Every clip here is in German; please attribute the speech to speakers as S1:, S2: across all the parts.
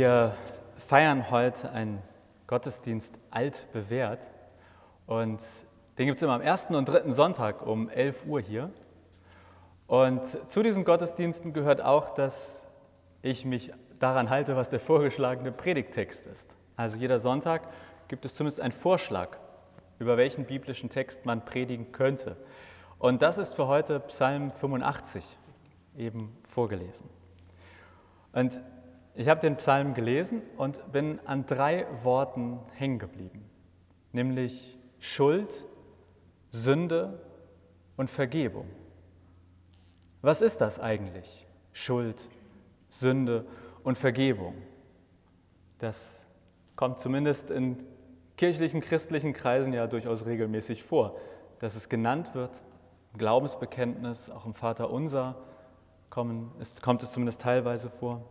S1: Wir feiern heute einen Gottesdienst altbewährt und den gibt es immer am ersten und dritten Sonntag um 11 Uhr hier. Und zu diesen Gottesdiensten gehört auch, dass ich mich daran halte, was der vorgeschlagene Predigttext ist. Also jeder Sonntag gibt es zumindest einen Vorschlag, über welchen biblischen Text man predigen könnte. Und das ist für heute Psalm 85 eben vorgelesen. Und ich habe den Psalm gelesen und bin an drei Worten hängen geblieben, nämlich Schuld, Sünde und Vergebung. Was ist das eigentlich? Schuld, Sünde und Vergebung. Das kommt zumindest in kirchlichen, christlichen Kreisen ja durchaus regelmäßig vor, dass es genannt wird, im Glaubensbekenntnis, auch im Vater Unser kommen, ist, kommt es zumindest teilweise vor.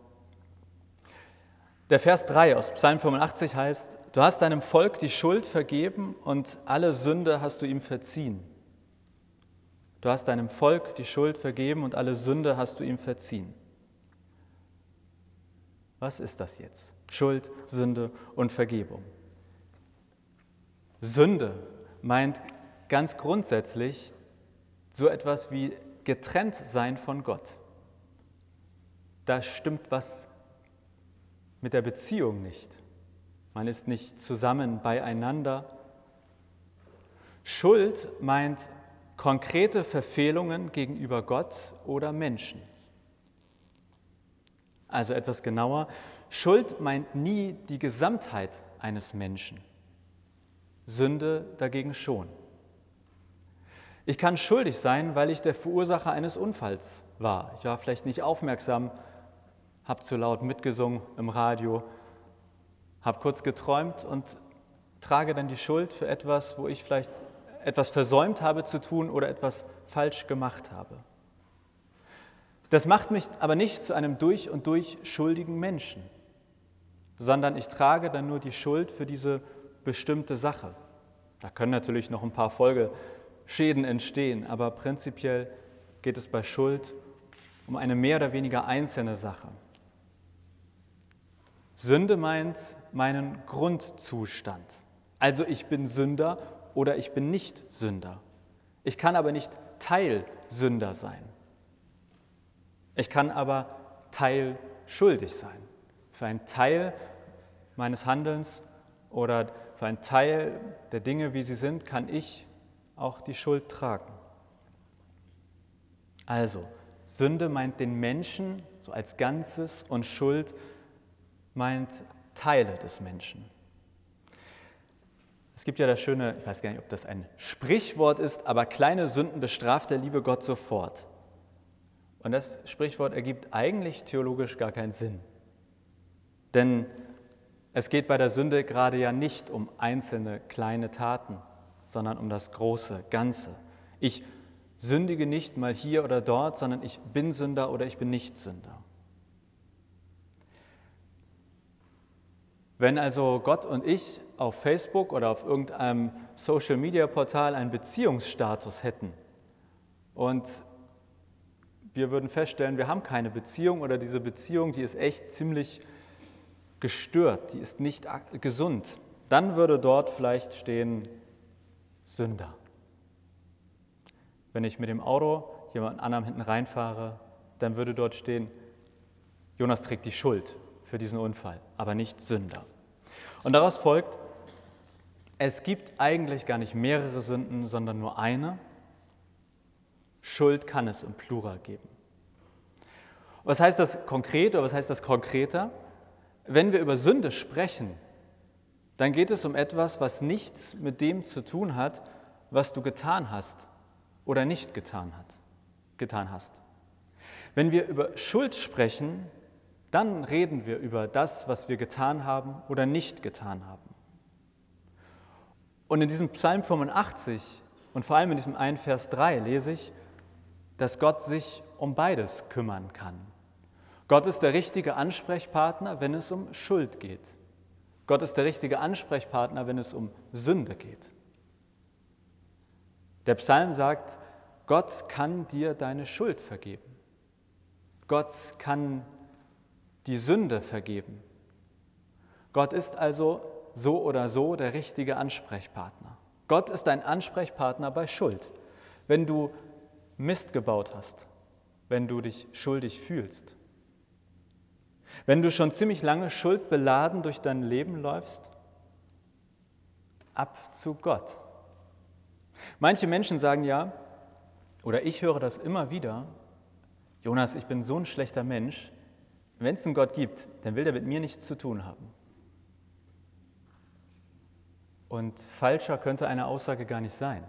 S1: Der Vers 3 aus Psalm 85 heißt, du hast deinem Volk die Schuld vergeben und alle Sünde hast du ihm verziehen. Du hast deinem Volk die Schuld vergeben und alle Sünde hast du ihm verziehen. Was ist das jetzt? Schuld, Sünde und Vergebung. Sünde meint ganz grundsätzlich so etwas wie getrennt sein von Gott. Da stimmt was mit der Beziehung nicht. Man ist nicht zusammen beieinander. Schuld meint konkrete Verfehlungen gegenüber Gott oder Menschen. Also etwas genauer, Schuld meint nie die Gesamtheit eines Menschen, Sünde dagegen schon. Ich kann schuldig sein, weil ich der Verursacher eines Unfalls war. Ich war vielleicht nicht aufmerksam habe zu laut mitgesungen im Radio, habe kurz geträumt und trage dann die Schuld für etwas, wo ich vielleicht etwas versäumt habe zu tun oder etwas falsch gemacht habe. Das macht mich aber nicht zu einem durch und durch schuldigen Menschen, sondern ich trage dann nur die Schuld für diese bestimmte Sache. Da können natürlich noch ein paar Folgeschäden entstehen, aber prinzipiell geht es bei Schuld um eine mehr oder weniger einzelne Sache. Sünde meint meinen Grundzustand. Also ich bin Sünder oder ich bin nicht Sünder. Ich kann aber nicht Teilsünder sein. Ich kann aber teilschuldig sein. Für einen Teil meines Handelns oder für einen Teil der Dinge, wie sie sind, kann ich auch die Schuld tragen. Also, Sünde meint den Menschen so als Ganzes und Schuld meint Teile des Menschen. Es gibt ja das schöne, ich weiß gar nicht, ob das ein Sprichwort ist, aber kleine Sünden bestraft der liebe Gott sofort. Und das Sprichwort ergibt eigentlich theologisch gar keinen Sinn. Denn es geht bei der Sünde gerade ja nicht um einzelne kleine Taten, sondern um das große Ganze. Ich sündige nicht mal hier oder dort, sondern ich bin Sünder oder ich bin nicht Sünder. Wenn also Gott und ich auf Facebook oder auf irgendeinem Social-Media-Portal einen Beziehungsstatus hätten und wir würden feststellen, wir haben keine Beziehung oder diese Beziehung, die ist echt ziemlich gestört, die ist nicht gesund, dann würde dort vielleicht stehen Sünder. Wenn ich mit dem Auto jemand anderem hinten reinfahre, dann würde dort stehen, Jonas trägt die Schuld für diesen Unfall, aber nicht Sünder. Und daraus folgt, es gibt eigentlich gar nicht mehrere Sünden, sondern nur eine. Schuld kann es im Plural geben. Was heißt das konkret oder was heißt das konkreter? Wenn wir über Sünde sprechen, dann geht es um etwas, was nichts mit dem zu tun hat, was du getan hast oder nicht getan, hat, getan hast. Wenn wir über Schuld sprechen, dann reden wir über das, was wir getan haben oder nicht getan haben. Und in diesem Psalm 85 und vor allem in diesem 1 Vers 3 lese ich, dass Gott sich um beides kümmern kann. Gott ist der richtige Ansprechpartner, wenn es um Schuld geht. Gott ist der richtige Ansprechpartner, wenn es um Sünde geht. Der Psalm sagt, Gott kann dir deine Schuld vergeben. Gott kann die Sünde vergeben. Gott ist also so oder so der richtige Ansprechpartner. Gott ist dein Ansprechpartner bei Schuld. Wenn du Mist gebaut hast, wenn du dich schuldig fühlst, wenn du schon ziemlich lange schuldbeladen durch dein Leben läufst, ab zu Gott. Manche Menschen sagen ja, oder ich höre das immer wieder, Jonas, ich bin so ein schlechter Mensch, wenn es einen Gott gibt, dann will der mit mir nichts zu tun haben. Und falscher könnte eine Aussage gar nicht sein.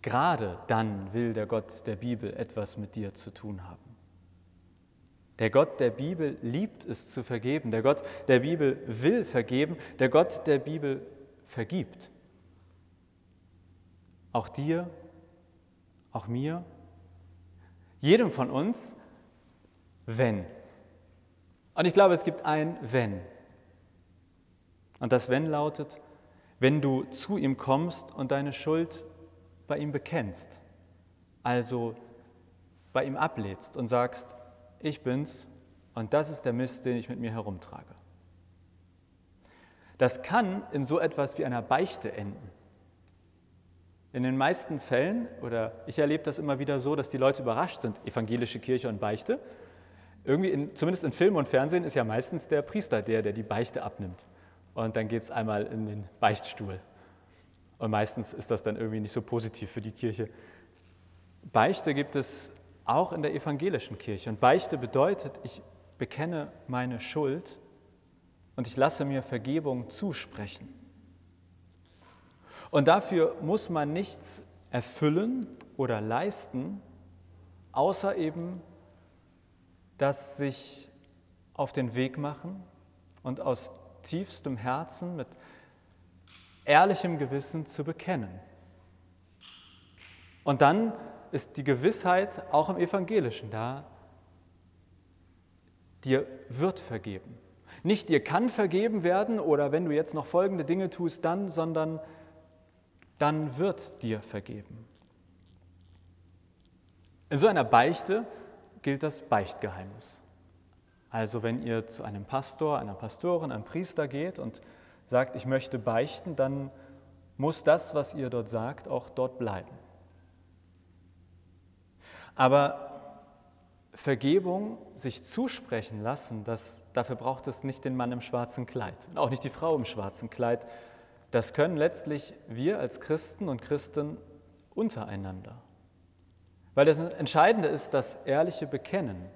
S1: Gerade dann will der Gott der Bibel etwas mit dir zu tun haben. Der Gott der Bibel liebt es zu vergeben. Der Gott der Bibel will vergeben. Der Gott der Bibel vergibt. Auch dir, auch mir, jedem von uns, wenn. Und ich glaube, es gibt ein Wenn. Und das Wenn lautet, wenn du zu ihm kommst und deine Schuld bei ihm bekennst, also bei ihm ablädst und sagst, ich bin's und das ist der Mist, den ich mit mir herumtrage. Das kann in so etwas wie einer Beichte enden. In den meisten Fällen, oder ich erlebe das immer wieder so, dass die Leute überrascht sind, evangelische Kirche und Beichte. Irgendwie, in, zumindest in Film und Fernsehen, ist ja meistens der Priester der, der die Beichte abnimmt. Und dann geht es einmal in den Beichtstuhl. Und meistens ist das dann irgendwie nicht so positiv für die Kirche. Beichte gibt es auch in der evangelischen Kirche. Und Beichte bedeutet, ich bekenne meine Schuld und ich lasse mir Vergebung zusprechen. Und dafür muss man nichts erfüllen oder leisten, außer eben das sich auf den Weg machen und aus tiefstem Herzen mit ehrlichem Gewissen zu bekennen. Und dann ist die Gewissheit auch im Evangelischen da, dir wird vergeben. Nicht dir kann vergeben werden oder wenn du jetzt noch folgende Dinge tust, dann, sondern dann wird dir vergeben. In so einer Beichte gilt das Beichtgeheimnis. Also wenn ihr zu einem Pastor, einer Pastorin, einem Priester geht und sagt, ich möchte beichten, dann muss das, was ihr dort sagt, auch dort bleiben. Aber Vergebung sich zusprechen lassen, das, dafür braucht es nicht den Mann im schwarzen Kleid und auch nicht die Frau im schwarzen Kleid. Das können letztlich wir als Christen und Christen untereinander. Weil das Entscheidende ist das ehrliche Bekennen.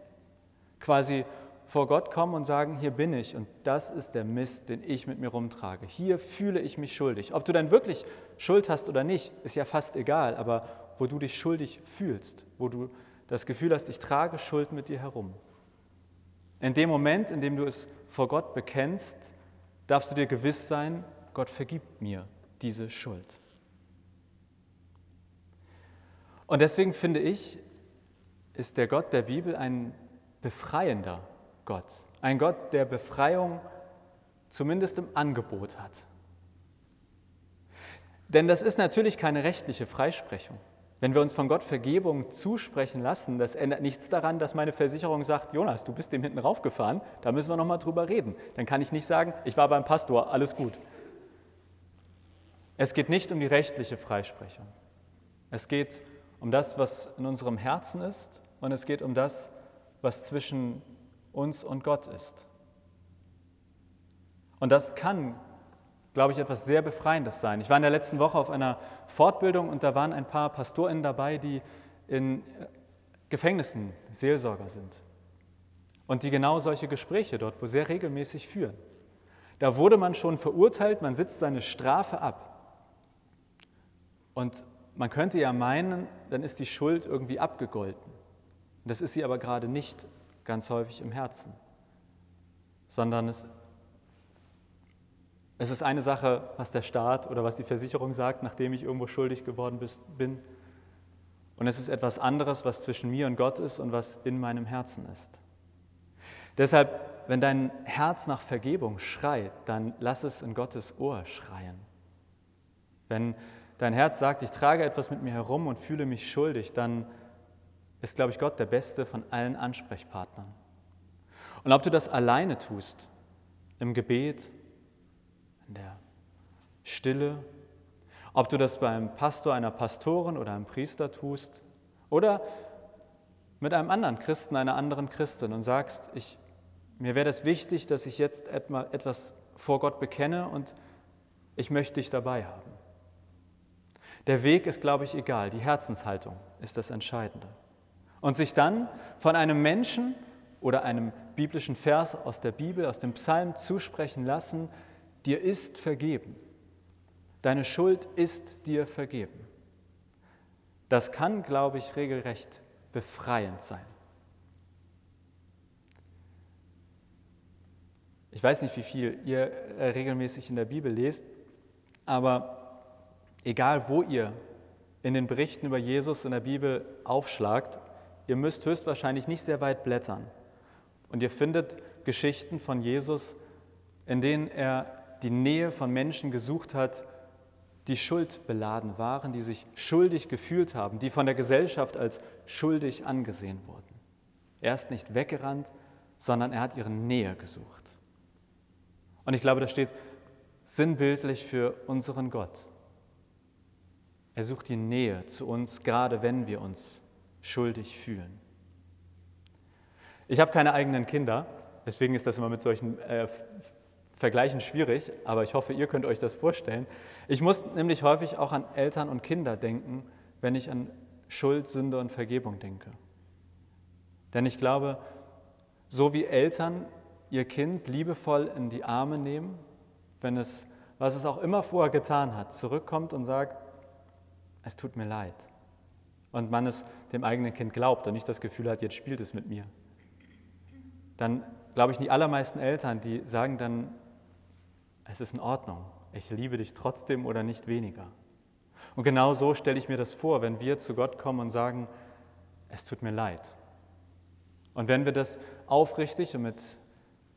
S1: Quasi vor Gott kommen und sagen, hier bin ich und das ist der Mist, den ich mit mir rumtrage. Hier fühle ich mich schuldig. Ob du dann wirklich Schuld hast oder nicht, ist ja fast egal, aber wo du dich schuldig fühlst, wo du das Gefühl hast, ich trage Schuld mit dir herum. In dem Moment, in dem du es vor Gott bekennst, darfst du dir gewiss sein, Gott vergibt mir diese Schuld. Und deswegen finde ich, ist der Gott der Bibel ein befreiender Gott, ein Gott, der Befreiung zumindest im Angebot hat. Denn das ist natürlich keine rechtliche Freisprechung. Wenn wir uns von Gott Vergebung zusprechen lassen, das ändert nichts daran, dass meine Versicherung sagt, Jonas, du bist dem hinten raufgefahren, da müssen wir nochmal drüber reden. Dann kann ich nicht sagen, ich war beim Pastor, alles gut. Es geht nicht um die rechtliche Freisprechung. Es geht um das, was in unserem Herzen ist und es geht um das, was zwischen uns und Gott ist. Und das kann glaube ich, etwas sehr Befreiendes sein. Ich war in der letzten Woche auf einer Fortbildung und da waren ein paar PastorInnen dabei, die in Gefängnissen Seelsorger sind und die genau solche Gespräche dort wo sehr regelmäßig führen. Da wurde man schon verurteilt, man sitzt seine Strafe ab. Und man könnte ja meinen, dann ist die Schuld irgendwie abgegolten. Das ist sie aber gerade nicht ganz häufig im Herzen, sondern es es ist eine Sache, was der Staat oder was die Versicherung sagt, nachdem ich irgendwo schuldig geworden bin. Und es ist etwas anderes, was zwischen mir und Gott ist und was in meinem Herzen ist. Deshalb, wenn dein Herz nach Vergebung schreit, dann lass es in Gottes Ohr schreien. Wenn dein Herz sagt, ich trage etwas mit mir herum und fühle mich schuldig, dann ist, glaube ich, Gott der beste von allen Ansprechpartnern. Und ob du das alleine tust im Gebet, in der Stille, ob du das beim Pastor, einer Pastorin oder einem Priester tust oder mit einem anderen Christen, einer anderen Christin und sagst, ich, mir wäre das wichtig, dass ich jetzt etwas vor Gott bekenne und ich möchte dich dabei haben. Der Weg ist, glaube ich, egal, die Herzenshaltung ist das Entscheidende. Und sich dann von einem Menschen oder einem biblischen Vers aus der Bibel, aus dem Psalm zusprechen lassen, dir ist vergeben. Deine Schuld ist dir vergeben. Das kann, glaube ich, regelrecht befreiend sein. Ich weiß nicht, wie viel ihr äh, regelmäßig in der Bibel lest, aber egal wo ihr in den Berichten über Jesus in der Bibel aufschlagt, ihr müsst höchstwahrscheinlich nicht sehr weit blättern. Und ihr findet Geschichten von Jesus, in denen er die Nähe von Menschen gesucht hat, die schuldbeladen waren, die sich schuldig gefühlt haben, die von der Gesellschaft als schuldig angesehen wurden. Er ist nicht weggerannt, sondern er hat ihre Nähe gesucht. Und ich glaube, das steht sinnbildlich für unseren Gott. Er sucht die Nähe zu uns, gerade wenn wir uns schuldig fühlen. Ich habe keine eigenen Kinder, deswegen ist das immer mit solchen äh, Vergleichen schwierig, aber ich hoffe, ihr könnt euch das vorstellen. Ich muss nämlich häufig auch an Eltern und Kinder denken, wenn ich an Schuld, Sünde und Vergebung denke. Denn ich glaube, so wie Eltern ihr Kind liebevoll in die Arme nehmen, wenn es, was es auch immer vorher getan hat, zurückkommt und sagt, es tut mir leid. Und man es dem eigenen Kind glaubt und nicht das Gefühl hat, jetzt spielt es mit mir dann glaube ich, die allermeisten Eltern, die sagen dann, es ist in Ordnung, ich liebe dich trotzdem oder nicht weniger. Und genau so stelle ich mir das vor, wenn wir zu Gott kommen und sagen, es tut mir leid. Und wenn wir das aufrichtig und mit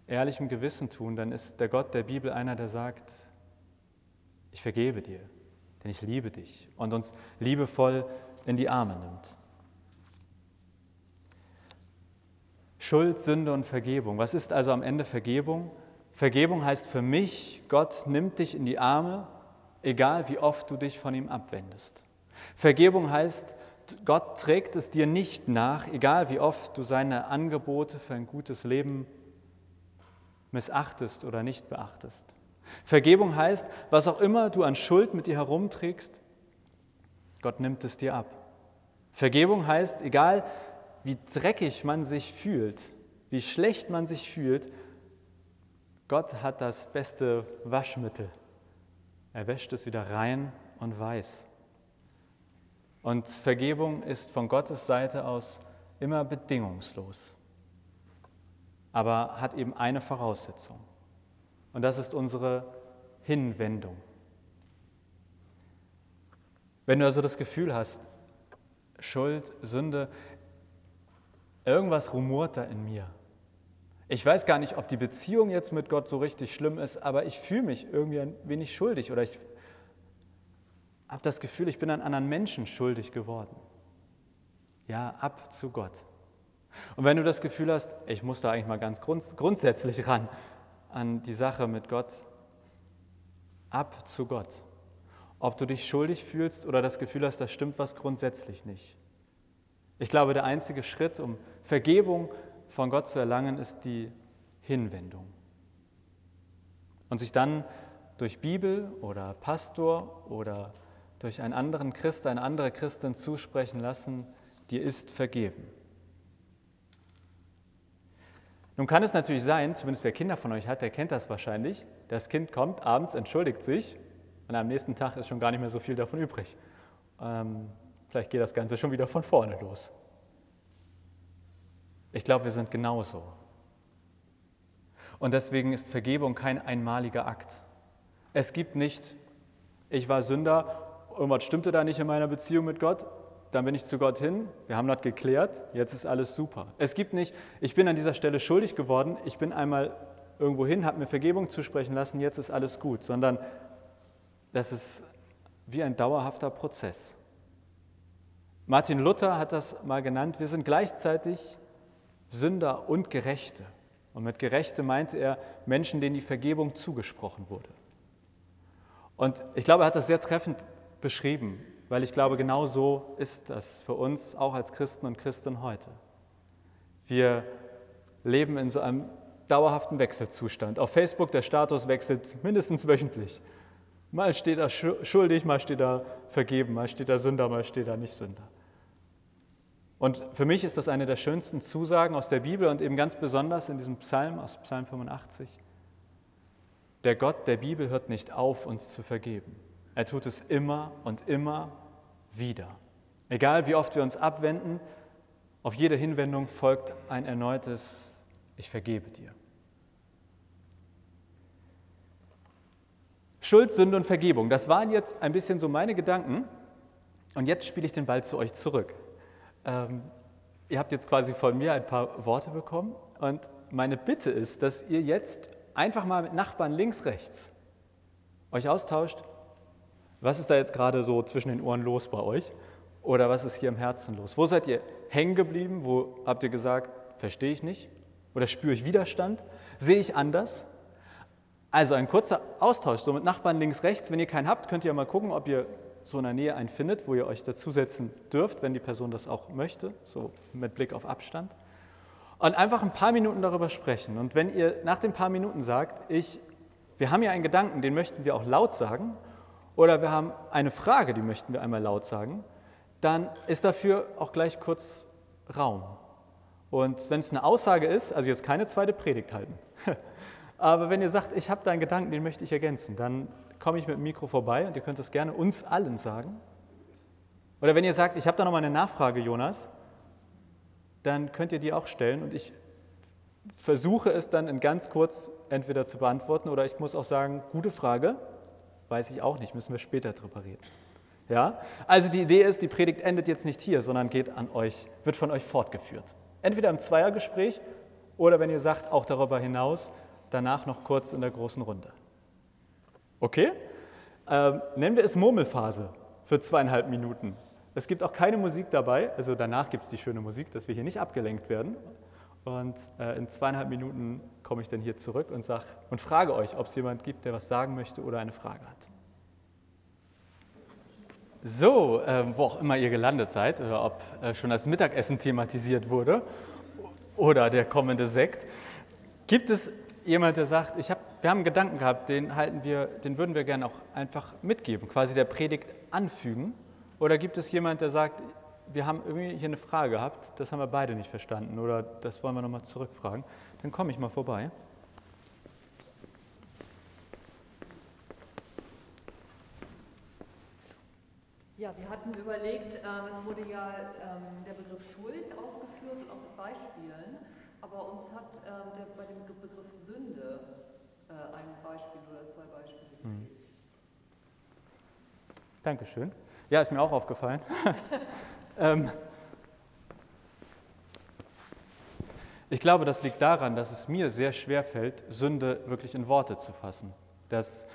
S1: ehrlichem Gewissen tun, dann ist der Gott der Bibel einer, der sagt, ich vergebe dir, denn ich liebe dich und uns liebevoll in die Arme nimmt. Schuld, Sünde und Vergebung. Was ist also am Ende Vergebung? Vergebung heißt für mich, Gott nimmt dich in die Arme, egal wie oft du dich von ihm abwendest. Vergebung heißt, Gott trägt es dir nicht nach, egal wie oft du seine Angebote für ein gutes Leben missachtest oder nicht beachtest. Vergebung heißt, was auch immer du an Schuld mit dir herumträgst, Gott nimmt es dir ab. Vergebung heißt, egal wie dreckig man sich fühlt, wie schlecht man sich fühlt, Gott hat das beste Waschmittel. Er wäscht es wieder rein und weiß. Und Vergebung ist von Gottes Seite aus immer bedingungslos, aber hat eben eine Voraussetzung. Und das ist unsere Hinwendung. Wenn du also das Gefühl hast, Schuld, Sünde, Irgendwas rumort da in mir. Ich weiß gar nicht, ob die Beziehung jetzt mit Gott so richtig schlimm ist, aber ich fühle mich irgendwie ein wenig schuldig oder ich habe das Gefühl, ich bin an anderen Menschen schuldig geworden. Ja, ab zu Gott. Und wenn du das Gefühl hast, ich muss da eigentlich mal ganz grundsätzlich ran an die Sache mit Gott, ab zu Gott. Ob du dich schuldig fühlst oder das Gefühl hast, da stimmt was grundsätzlich nicht. Ich glaube, der einzige Schritt, um Vergebung von Gott zu erlangen, ist die Hinwendung. Und sich dann durch Bibel oder Pastor oder durch einen anderen Christ, eine andere Christin zusprechen lassen, dir ist vergeben. Nun kann es natürlich sein, zumindest wer Kinder von euch hat, der kennt das wahrscheinlich, das Kind kommt abends, entschuldigt sich und am nächsten Tag ist schon gar nicht mehr so viel davon übrig. Ähm, Vielleicht geht das Ganze schon wieder von vorne los. Ich glaube, wir sind genauso. Und deswegen ist Vergebung kein einmaliger Akt. Es gibt nicht, ich war Sünder, irgendwas stimmte da nicht in meiner Beziehung mit Gott, dann bin ich zu Gott hin, wir haben das geklärt, jetzt ist alles super. Es gibt nicht, ich bin an dieser Stelle schuldig geworden, ich bin einmal irgendwo hin, habe mir Vergebung zusprechen lassen, jetzt ist alles gut, sondern das ist wie ein dauerhafter Prozess. Martin Luther hat das mal genannt, wir sind gleichzeitig Sünder und Gerechte. Und mit Gerechte meinte er Menschen, denen die Vergebung zugesprochen wurde. Und ich glaube, er hat das sehr treffend beschrieben, weil ich glaube, genau so ist das für uns auch als Christen und Christen heute. Wir leben in so einem dauerhaften Wechselzustand. Auf Facebook der Status wechselt mindestens wöchentlich. Mal steht da schuldig, mal steht da vergeben, mal steht da Sünder, mal steht da nicht Sünder. Und für mich ist das eine der schönsten Zusagen aus der Bibel und eben ganz besonders in diesem Psalm aus Psalm 85. Der Gott der Bibel hört nicht auf, uns zu vergeben. Er tut es immer und immer wieder. Egal wie oft wir uns abwenden, auf jede Hinwendung folgt ein erneutes Ich vergebe dir. Schuld, Sünde und Vergebung, das waren jetzt ein bisschen so meine Gedanken. Und jetzt spiele ich den Ball zu euch zurück. Ähm, ihr habt jetzt quasi von mir ein paar Worte bekommen und meine Bitte ist, dass ihr jetzt einfach mal mit Nachbarn links, rechts euch austauscht. Was ist da jetzt gerade so zwischen den Ohren los bei euch? Oder was ist hier im Herzen los? Wo seid ihr hängen geblieben? Wo habt ihr gesagt, verstehe ich nicht? Oder spüre ich Widerstand? Sehe ich anders? Also ein kurzer Austausch, so mit Nachbarn links, rechts. Wenn ihr keinen habt, könnt ihr mal gucken, ob ihr so in der Nähe einen findet, wo ihr euch dazusetzen dürft, wenn die Person das auch möchte, so mit Blick auf Abstand. Und einfach ein paar Minuten darüber sprechen. Und wenn ihr nach den paar Minuten sagt, ich, wir haben ja einen Gedanken, den möchten wir auch laut sagen, oder wir haben eine Frage, die möchten wir einmal laut sagen, dann ist dafür auch gleich kurz Raum. Und wenn es eine Aussage ist, also jetzt keine zweite Predigt halten, aber wenn ihr sagt, ich habe da einen Gedanken, den möchte ich ergänzen, dann komme ich mit dem Mikro vorbei und ihr könnt es gerne uns allen sagen. Oder wenn ihr sagt, ich habe da noch mal eine Nachfrage, Jonas, dann könnt ihr die auch stellen und ich versuche es dann in ganz kurz entweder zu beantworten oder ich muss auch sagen, gute Frage, weiß ich auch nicht, müssen wir später drüber reden. Ja? Also die Idee ist, die Predigt endet jetzt nicht hier, sondern geht an euch, wird von euch fortgeführt. Entweder im Zweiergespräch oder wenn ihr sagt, auch darüber hinaus, danach noch kurz in der großen Runde. Okay? Ähm, nennen wir es Murmelphase für zweieinhalb Minuten. Es gibt auch keine Musik dabei, also danach gibt es die schöne Musik, dass wir hier nicht abgelenkt werden. Und äh, in zweieinhalb Minuten komme ich dann hier zurück und, sag, und frage euch, ob es jemand gibt, der was sagen möchte oder eine Frage hat. So, äh, wo auch immer ihr gelandet seid oder ob äh, schon das Mittagessen thematisiert wurde oder der kommende Sekt, gibt es jemand, der sagt, ich hab, wir haben einen Gedanken gehabt, den, halten wir, den würden wir gerne auch einfach mitgeben, quasi der Predigt anfügen? Oder gibt es jemand, der sagt, wir haben irgendwie hier eine Frage gehabt, das haben wir beide nicht verstanden oder das wollen wir nochmal zurückfragen? Dann komme ich mal vorbei.
S2: Ja, wir hatten überlegt, ähm, es wurde ja ähm, der Begriff Schuld ausgeführt, auch mit Beispielen. Aber uns hat ähm, der, bei dem Begriff Sünde äh, ein Beispiel oder zwei Beispiele mhm. gefehlt.
S1: Dankeschön. Ja, ist mir auch aufgefallen. ähm, ich glaube, das liegt daran, dass es mir sehr schwer fällt, Sünde wirklich in Worte zu fassen. Dass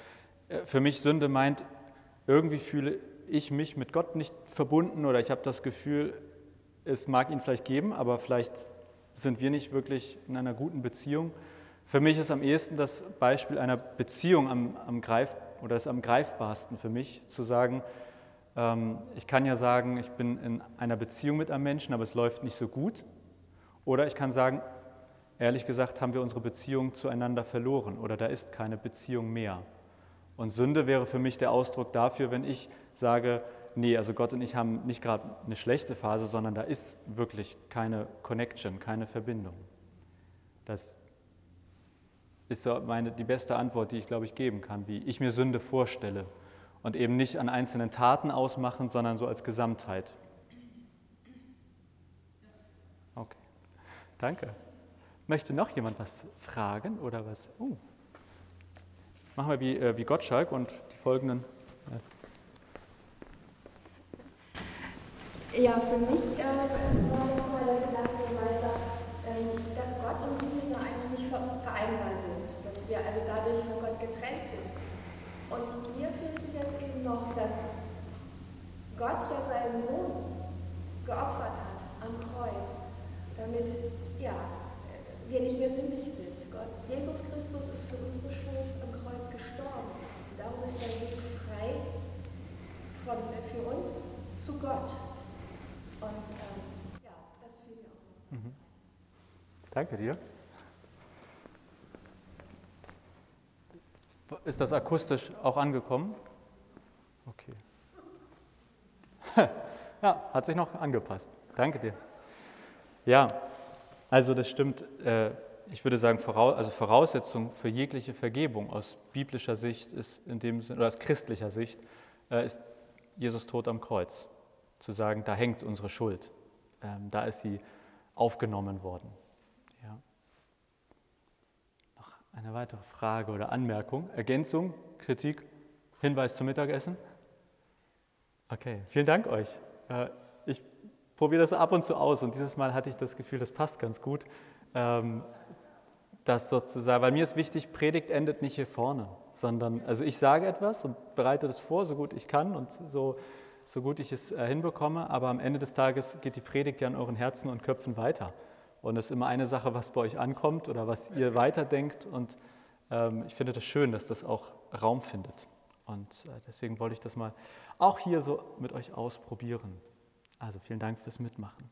S1: äh, für mich Sünde meint, irgendwie fühle ich mich mit Gott nicht verbunden oder ich habe das Gefühl, es mag ihn vielleicht geben, aber vielleicht sind wir nicht wirklich in einer guten Beziehung. Für mich ist am ehesten das Beispiel einer Beziehung am, am Greif, oder ist am greifbarsten für mich, zu sagen, ich kann ja sagen, ich bin in einer Beziehung mit einem Menschen, aber es läuft nicht so gut. Oder ich kann sagen, ehrlich gesagt, haben wir unsere Beziehung zueinander verloren oder da ist keine Beziehung mehr. Und Sünde wäre für mich der Ausdruck dafür, wenn ich sage, nee, also Gott und ich haben nicht gerade eine schlechte Phase, sondern da ist wirklich keine Connection, keine Verbindung. Das ist so meine, die beste Antwort, die ich, glaube ich, geben kann, wie ich mir Sünde vorstelle. Und eben nicht an einzelnen Taten ausmachen, sondern so als Gesamtheit. Okay, danke. Möchte noch jemand was fragen oder was? Uh. Machen wir wie, äh, wie Gottschalk und die folgenden. Ja.
S3: Für mich äh, war nochmal der Gedanke weiter, äh, dass Gott und Sünde eigentlich nicht vereinbar sind, dass wir also dadurch von Gott getrennt sind. Und mir fehlt jetzt eben noch, dass Gott ja seinen Sohn geopfert hat am Kreuz, damit ja, wir nicht mehr sündig sind. Jesus Christus ist für unsere Schuld am Kreuz gestorben. Darum ist der Weg frei von, für uns zu Gott. Und ähm, ja, das fiel mir auch. Mhm.
S1: Danke dir. Ist das akustisch auch angekommen? Okay. Ja, hat sich noch angepasst. Danke dir. Ja, also das stimmt. Äh, ich würde sagen, also Voraussetzung für jegliche Vergebung aus biblischer Sicht ist in dem Sinne, oder aus christlicher Sicht, äh, ist Jesus Tod am Kreuz. Zu sagen, da hängt unsere Schuld. Ähm, da ist sie aufgenommen worden. Ja. Noch eine weitere Frage oder Anmerkung, Ergänzung, Kritik, Hinweis zum Mittagessen? Okay, vielen Dank euch. Äh, ich probiere das ab und zu aus und dieses Mal hatte ich das Gefühl, das passt ganz gut. Ähm, das sozusagen, weil mir ist wichtig, Predigt endet nicht hier vorne, sondern, also ich sage etwas und bereite das vor, so gut ich kann und so, so gut ich es äh, hinbekomme, aber am Ende des Tages geht die Predigt ja in euren Herzen und Köpfen weiter. Und es ist immer eine Sache, was bei euch ankommt oder was ihr weiterdenkt und ähm, ich finde das schön, dass das auch Raum findet. Und äh, deswegen wollte ich das mal auch hier so mit euch ausprobieren. Also vielen Dank fürs Mitmachen.